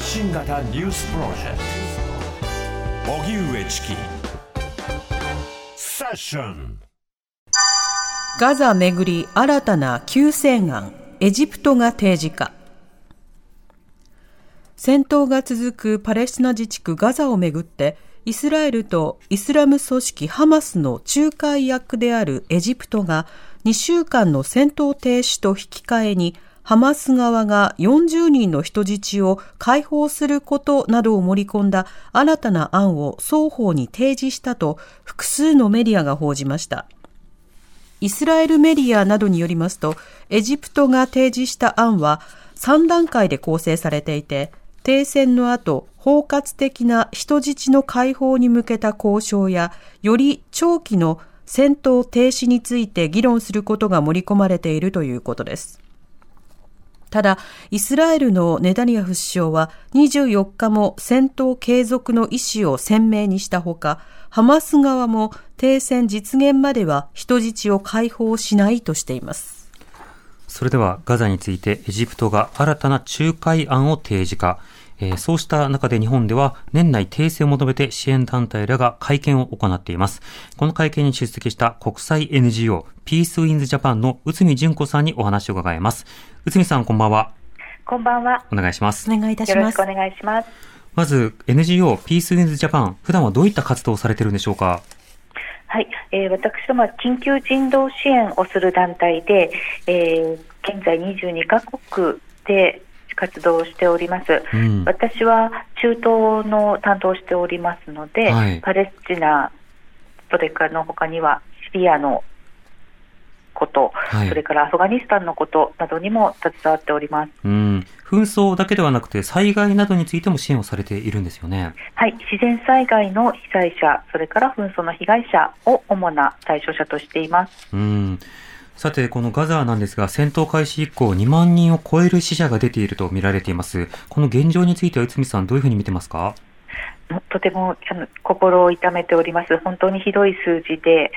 発信型ニュースプロジェクト。荻上チキ。セッション。ガザめぐり新たな救世案エジプトが提示か。戦闘が続くパレスチナ自治区ガザをめぐってイスラエルとイスラム組織ハマスの仲介役であるエジプトが2週間の戦闘停止と引き換えにハマス側が40人の人質を解放することなどを盛り込んだ新たな案を双方に提示したと複数のメディアが報じました。イスラエルメディアなどによりますと、エジプトが提示した案は3段階で構成されていて、停戦の後、包括的な人質の解放に向けた交渉や、より長期の戦闘停止について議論することが盛り込まれているということです。ただ、イスラエルのネタニヤフ首相は24日も戦闘継続の意思を鮮明にしたほか、ハマス側も停戦実現までは人質を解放しないとしています。それではガザについてエジプトが新たな仲介案を提示か、えー、そうした中で日本では年内停戦を求めて支援団体らが会見を行っています。この会見に出席した国際 NGO ピースウィンズジャパンの内海純子さんにお話を伺います。内海さんこんばんは。こんばんは。お願いします。お願いいたします。よろしくお願いします。まず NGO ピースウィンズジャパン、普段はどういった活動をされているんでしょうか？はい、えー、私どもは緊急人道支援をする団体で、えー、現在22カ国で活動をしております、うん、私は中東の担当しておりますので、はい、パレスチナ、それからのほかにはシリアのこと、はい、それからアフガニスタンのことなどにも携わっております、うん、紛争だけではなくて、災害などについても支援をされているんですよね。はい、自然災害の被災者、それから紛争の被害者を主な対象者としています。うんさて、このガザなんですが、戦闘開始以降、2万人を超える死者が出ていると見られています。この現状については、内海さん、どういうふうに見てますか？とてもあの心を痛めております。本当にひどい数字で、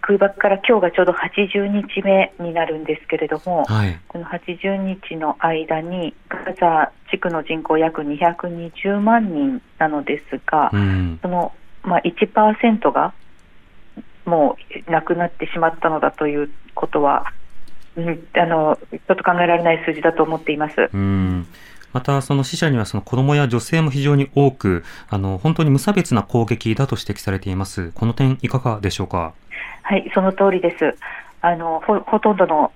空爆から今日がちょうど80日目になるんですけれども、はい、この80日の間に、ガザ地区の人口約220万人なのですが、うん、その、まあ、1%がもう亡くなってしまったのだということは、うん、あのちょっと考えられない数字だと思っています。うんまた、その死者にはその子供や女性も非常に多く、あの、本当に無差別な攻撃だと指摘されています。この点、いかがでしょうか？はい、その通りです。あの、ほ、ほとんどの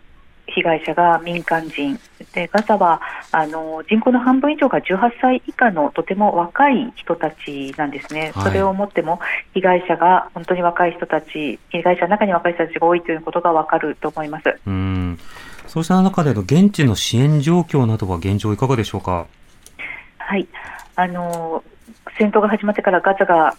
被害者が民間人でガザはあの人口の半分以上が18歳以下のとても若い人たちなんですね、はい、それをもっても被害者が本当に若い人たち被害者の中に若い人たちが多いということが分かると思います。うん。そうした中での現地の支援状況などは現状いかがでしょうか？はい。あの戦闘が始まってからガザが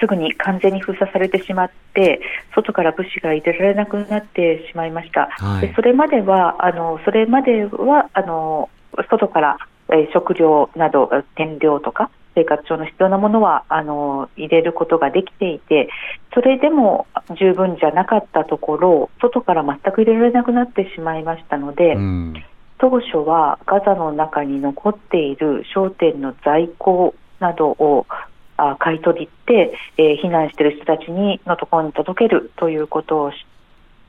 すぐに完全に封鎖されてしまって、外から物資が入れられなくなってしまいました。はい、でそれまではあのそれまではあの外から、えー、食料など燃料とか生活上の必要なものはあの入れることができていて、それでも十分じゃなかったところ、外から全く入れられなくなってしまいましたので、うん、当初はガザの中に残っている商店の在庫などをあ買い取りって、えー、避難している人たちにのところに届けるということをし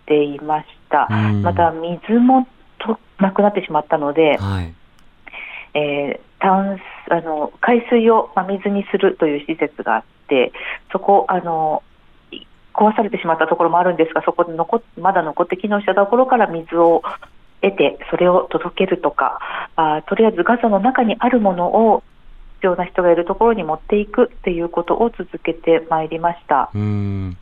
ていました。また水もとなくなってしまったので、はい、えー、淡あの海水を真水にするという施設があって、そこあの壊されてしまったところもあるんですが、そこで残まだ残って機能したところから水を得て、それを届けるとか、あとりあえずガザの中にあるものを必要な人がいるところに持っていくっていうことを続けてまいりましたうん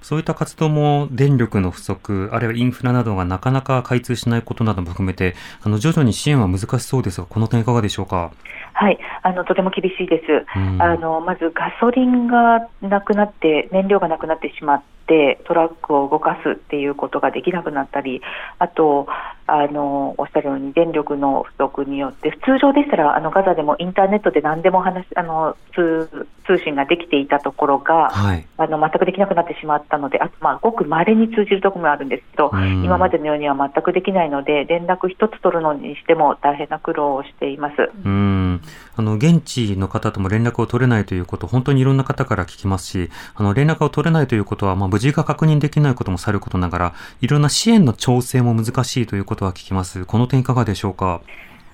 そういった活動も電力の不足、あるいはインフラなどがなかなか開通しないことなども含めて、あの徐々に支援は難しそうですが、この点いかがでしょうか？はい、あのとても厳しいです、あのまずガソリンがなくなって、燃料がなくなってしまって、トラックを動かすっていうことができなくなったり、あと、あのおっしゃるように電力の不足によって、通常でしたらあのガザでもインターネットで何でも話あの通通信ができていたところが、はい、あの全くできなくなってしまったので、あと、まあ、ごくまれに通じるところもあるんですけど、今までのようには全くできないので、連絡一つ取るのにしても大変な苦労をしています。うんあの現地の方とも連絡を取れないということ、本当にいろんな方から聞きますし、あの連絡を取れないということは、まあ、無事が確認できないこともさることながら、いろんな支援の調整も難しいということは聞きます。この点いかがでしょうか？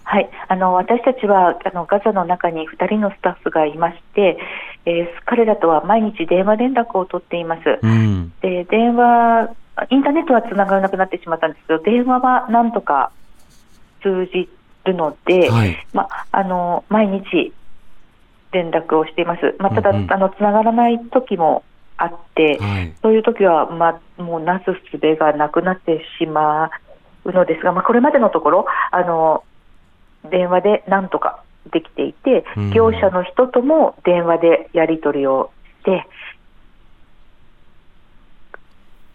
はい、あの私たちはあのガザの中に2人のスタッフがいまして、えー、彼らとは毎日電話連絡を取っています。うん、で電話インターネットはつながらなくなってしまったんですけど電話はなんとか通じるので、はい、まあの毎日連絡をしています。まあ、ただ、うん。うん、あのつながらない時もあって、はい、そういう時はまあもうなすすべがなくなってしまうのですが、まあ、これまでのところあの電話でなんとかできていて、業者の人とも電話でやり取りをして、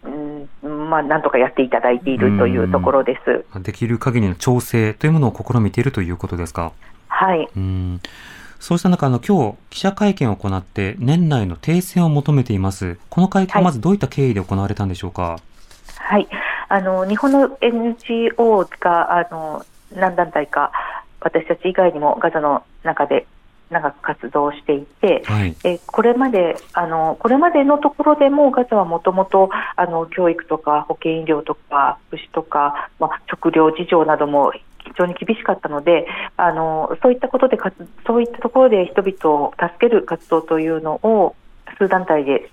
うん、まあ、なんとかやっていただいているというところです。できる限りの調整というものを試みているということですか？はい。うんそうした中、あの、今日、記者会見を行って、年内の停戦を求めています。この会見はまずどういった経緯で行われたんでしょうか？はい。あの、日本の NGO が、あの、何団体か、私たち以外にもガザの中で長く活動していて、はい、えこれまであのこれまでのところでもガザはもともと教育とか保健医療とか福祉とか、まあ、食料事情なども非常に厳しかったのであのそういったことでそういったところで人々を助ける活動というのを数団体で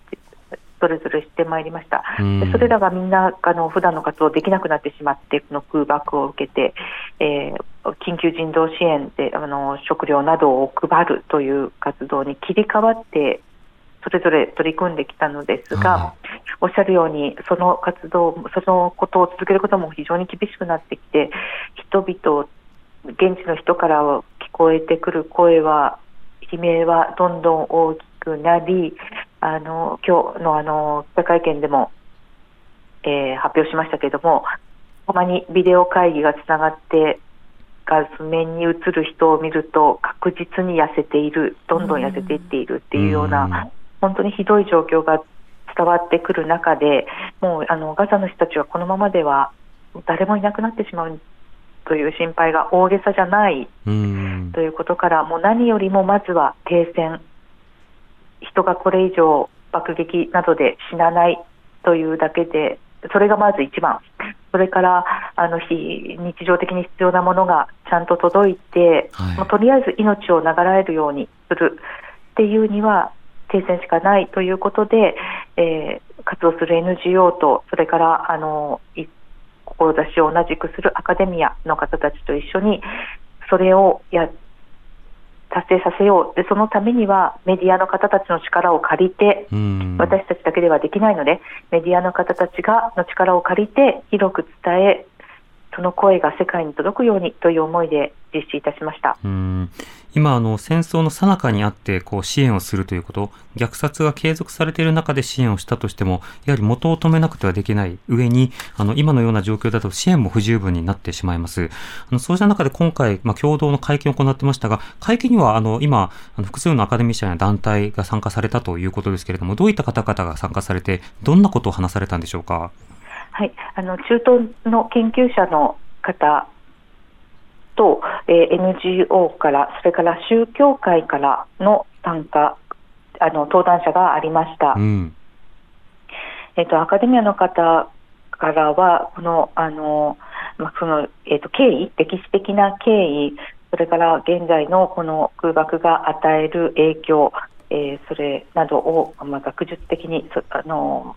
それぞれしてまいりました、でそれらがみんなあの普段の活動できなくなってしまって、この空爆を受けて、えー、緊急人道支援であの食料などを配るという活動に切り替わって、それぞれ取り組んできたのですが、おっしゃるように、その活動、そのことを続けることも非常に厳しくなってきて、人々、現地の人から聞こえてくる声は、悲鳴はどんどん大きくなり、あの今日のあの記者会見でも、えー、発表しましたけれども、たまにビデオ会議がつながって、画面に映る人を見ると、確実に痩せている、どんどん痩せていっているっていうような、本当にひどい状況が伝わってくる中で、もうあのガザの人たちはこのままでは誰もいなくなってしまうという心配が大げさじゃないということから、もう何よりもまずは停戦人がこれ以上爆撃などで死なないというだけでそれがまず一番。それからあの日日常的に必要なものがちゃんと届いて、はい、もうとりあえず命を流れるようにするっていうには停戦しかないということで、えー、活動する NGO とそれからあの志を同じくするアカデミアの方たちと一緒にそれをや達成させよう。でそのためにはメディアの方たちの力を借りて私たちだけではできないのでメディアの方たちがの力を借りて広く伝えその声が世界に届くようにという思いで実施いたしました。今、あの、戦争の最中にあって、こう、支援をするということ、虐殺が継続されている中で支援をしたとしても、やはり元を止めなくてはできない上に、あの、今のような状況だと支援も不十分になってしまいます。あの、そうした中で今回、まあ、共同の会見を行ってましたが、会見には、あの、今、あの複数のアカデミー社や団体が参加されたということですけれども、どういった方々が参加されて、どんなことを話されたんでしょうか？はい、あの中東の研究者の方と、えー、NGO からそれから宗教界からの参加あの登壇者がありました、うん、えーと、アカデミアの方からはこのあの、まあ、その、えーと、経緯歴史的な経緯それから現在のこの空爆が与える影響、えー、それなどを、まあ、学術的にあの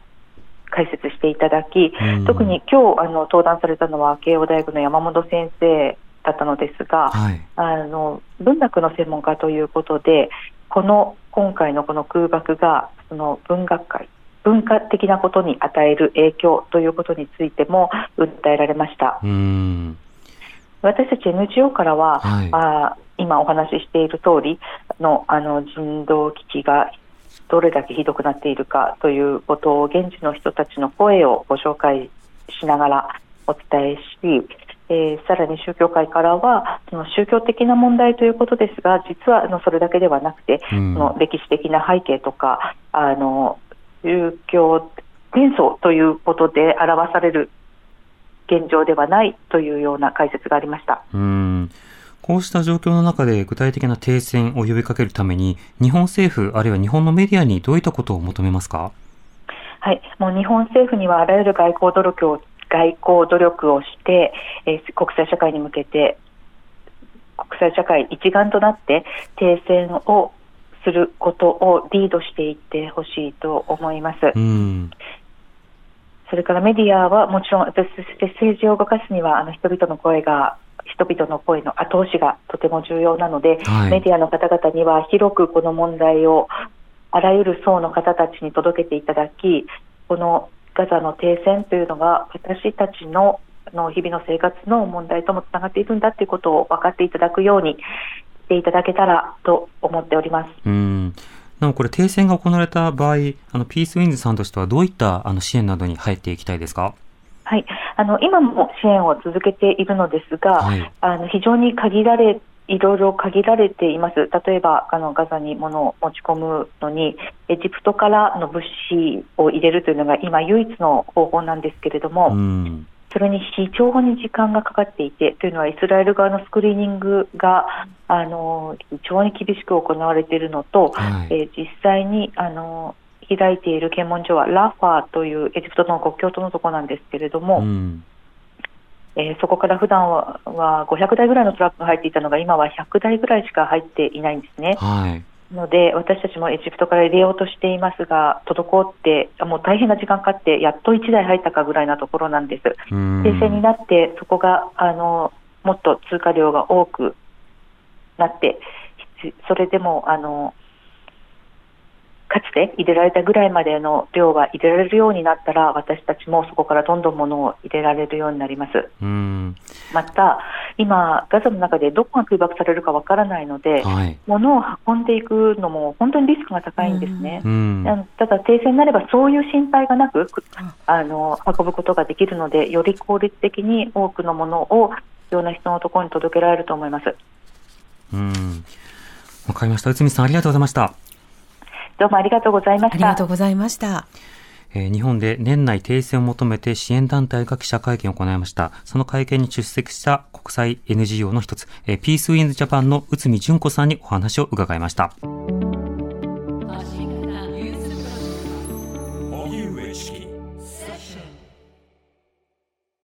解説していただき、うん、特に今日あの登壇されたのは慶応大学の山本先生だったのですが、はい、あの文学の専門家ということでこの今回のこの空爆がその文学界文化的なことに与える影響ということについても訴えられました。私たち NGO からは、はい、あ今お話ししている通りのあの人道危機がどれだけひどくなっているかということを現地の人たちの声をご紹介しながらお伝えし、えー、さらに宗教界からはその宗教的な問題ということですが実はあのそれだけではなくて、うん、その歴史的な背景とかあの宗教戦争ということで表される現状ではないというような解説がありました。うんこうした状況の中で具体的な停戦を呼びかけるために、日本政府、あるいは日本のメディアにどういったことを求めますか？はい、もう日本政府にはあらゆる外交努力を外交努力をして、えー、国際社会に向けて国際社会一丸となって停戦をすることをリードしていってほしいと思います。それからメディアはもちろん私政治を動かすにはあの人々の声が人々の声の後押しがとても重要なので、はい、メディアの方々には広くこの問題をあらゆる層の方たちに届けていただき、このガザの停戦というのが私たちのの日々の生活の問題ともつながっているんだということを分かっていただくようにしていただけたらと思っております。うんなおこれ停戦が行われた場合、あのピースウィンズさんとしてはどういったあの支援などに入っていきたいですか？はい、あの今も支援を続けているのですが、はい、あの非常に限られいろいろ限られています、例えばあのガザに物を持ち込むのに、エジプトからの物資を入れるというのが今、唯一の方法なんですけれども、それに非常に時間がかかっていて、というのはイスラエル側のスクリーニングがあの非常に厳しく行われているのと、はい、えー、実際にあの開いている検問所はラファーというエジプトの国境とのところなんですけれども、うん、えー、そこから普段はは500台ぐらいのトラックが入っていたのが今は100台ぐらいしか入っていないんですね。はいので私たちもエジプトから入れようとしていますが滞ってもう大変な時間かかってやっと1台入ったかぐらいなところなんです。停戦になってそこがあのもっと通過量が多くなってそれでもあのかつて入れられたぐらいまでの量が入れられるようになったら私たちもそこからどんどん物を入れられるようになります。また今ガザの中でどこが空爆されるかわからないので、はい、物を運んでいくのも本当にリスクが高いんですね。ただ停戦になればそういう心配がなくあの運ぶことができるのでより効率的に多くのものを必要な人のところに届けられると思います。うん。わかりました。内海さんありがとうございましたどうもありがとうございました。ありがとうございました。えー、日本で年内停戦を求めて支援団体が記者会見を行いました。その会見に出席した国際 NGO の一つ、えー、ピースウィンズジャパンの内海純子さんにお話を伺いました。